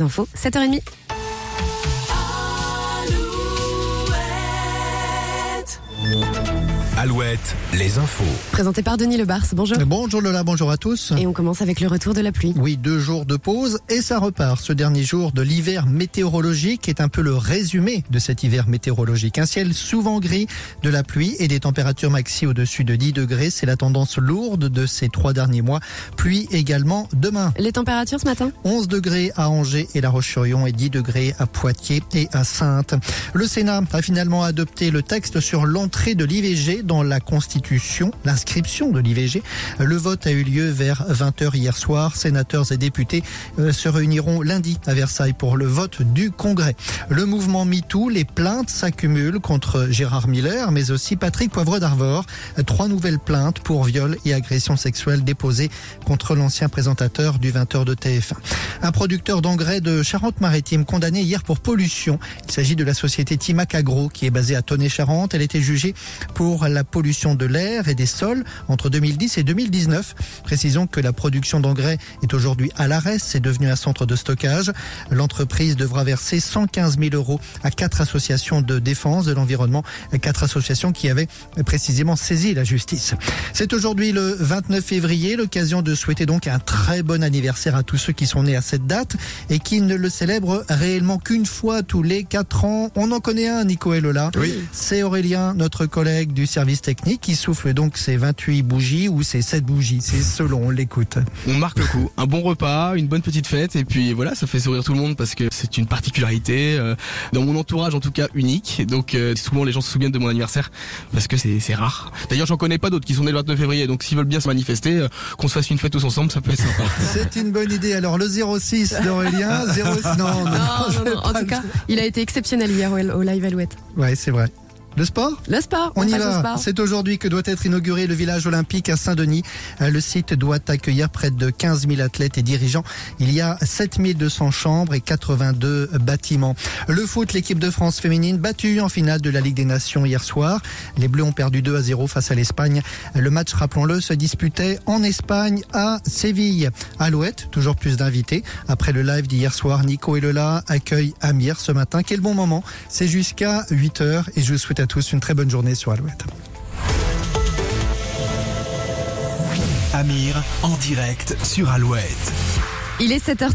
Info, 7h30. Alouette, les infos. Présenté par Denis Lebars. Bonjour. Bonjour Lola, bonjour à tous. Et on commence avec le retour de la pluie. Oui, deux jours de pause et ça repart. Ce dernier jour de l'hiver météorologique est un peu le résumé de cet hiver météorologique. Un ciel souvent gris, de la pluie et des températures maxi au-dessus de 10 degrés. C'est la tendance lourde de ces trois derniers mois. Pluie également demain. Les températures ce matin 11 degrés à Angers et La Roche-sur-Yon et 10 degrés à Poitiers et à Sainte. Le Sénat a finalement adopté le texte sur l'entrée de l'IVG dans la Constitution, l'inscription de l'IVG. Le vote a eu lieu vers 20h hier soir. Sénateurs et députés euh, se réuniront lundi à Versailles pour le vote du Congrès. Le mouvement MeToo, les plaintes s'accumulent contre Gérard Miller, mais aussi Patrick Poivre d'Arvor. Trois nouvelles plaintes pour viol et agression sexuelle déposées contre l'ancien présentateur du 20h de TF1. Un producteur d'engrais de Charente-Maritime condamné hier pour pollution. Il s'agit de la société Timac Agro qui est basée à Tonnet-Charente. Elle était jugée pour la pollution de l'air et des sols entre 2010 et 2019. Précisons que la production d'engrais est aujourd'hui à l'arrêt. C'est devenu un centre de stockage. L'entreprise devra verser 115 000 euros à quatre associations de défense de l'environnement, quatre associations qui avaient précisément saisi la justice. C'est aujourd'hui le 29 février, l'occasion de souhaiter donc un très bon anniversaire à tous ceux qui sont nés à cette date et qui ne le célèbrent réellement qu'une fois tous les quatre ans. On en connaît un, Nico et Lola. Oui. C'est Aurélien, notre collègue du service technique, qui souffle donc ses 28 bougies ou ses 7 bougies. C'est selon, on l'écoute. On marque le coup. Un bon repas, une bonne petite fête, et puis voilà, ça fait sourire tout le monde parce que c'est une particularité, euh, dans mon entourage en tout cas, unique. Donc euh, souvent les gens se souviennent de mon anniversaire parce que c'est rare. D'ailleurs, j'en connais pas d'autres qui sont nés le 29 février, donc s'ils veulent bien se manifester, euh, qu'on se fasse une fête tous ensemble, ça peut être sympa. C'est une bonne idée. Alors le 06 d'Aurélien, 06... Non, non, non, non, non, En tout cas, il a été exceptionnel hier au, au Live Alouette. Ouais, c'est vrai. Le sport? Le sport, On y va. C'est aujourd'hui que doit être inauguré le village olympique à Saint-Denis. Euh, Le site doit accueillir près de 15 000 athlètes et dirigeants. Il y a 7 200 chambres et 82 bâtiments. Le foot, l'équipe de France féminine battue en finale de la Ligue des Nations hier soir. Les Bleus ont perdu 2 à 0 face à l'Espagne. Le match, rappelons-le, se disputait en Espagne à Séville. Alouette, toujours plus d'invités. Après le live d'hier soir, Nico et Lola accueillent Amir ce matin. Quel bon moment. C'est jusqu'à 8 heures et je vous souhaite à tous une très bonne journée sur Alouette. Amir, en direct sur Alouette. Il est 7h.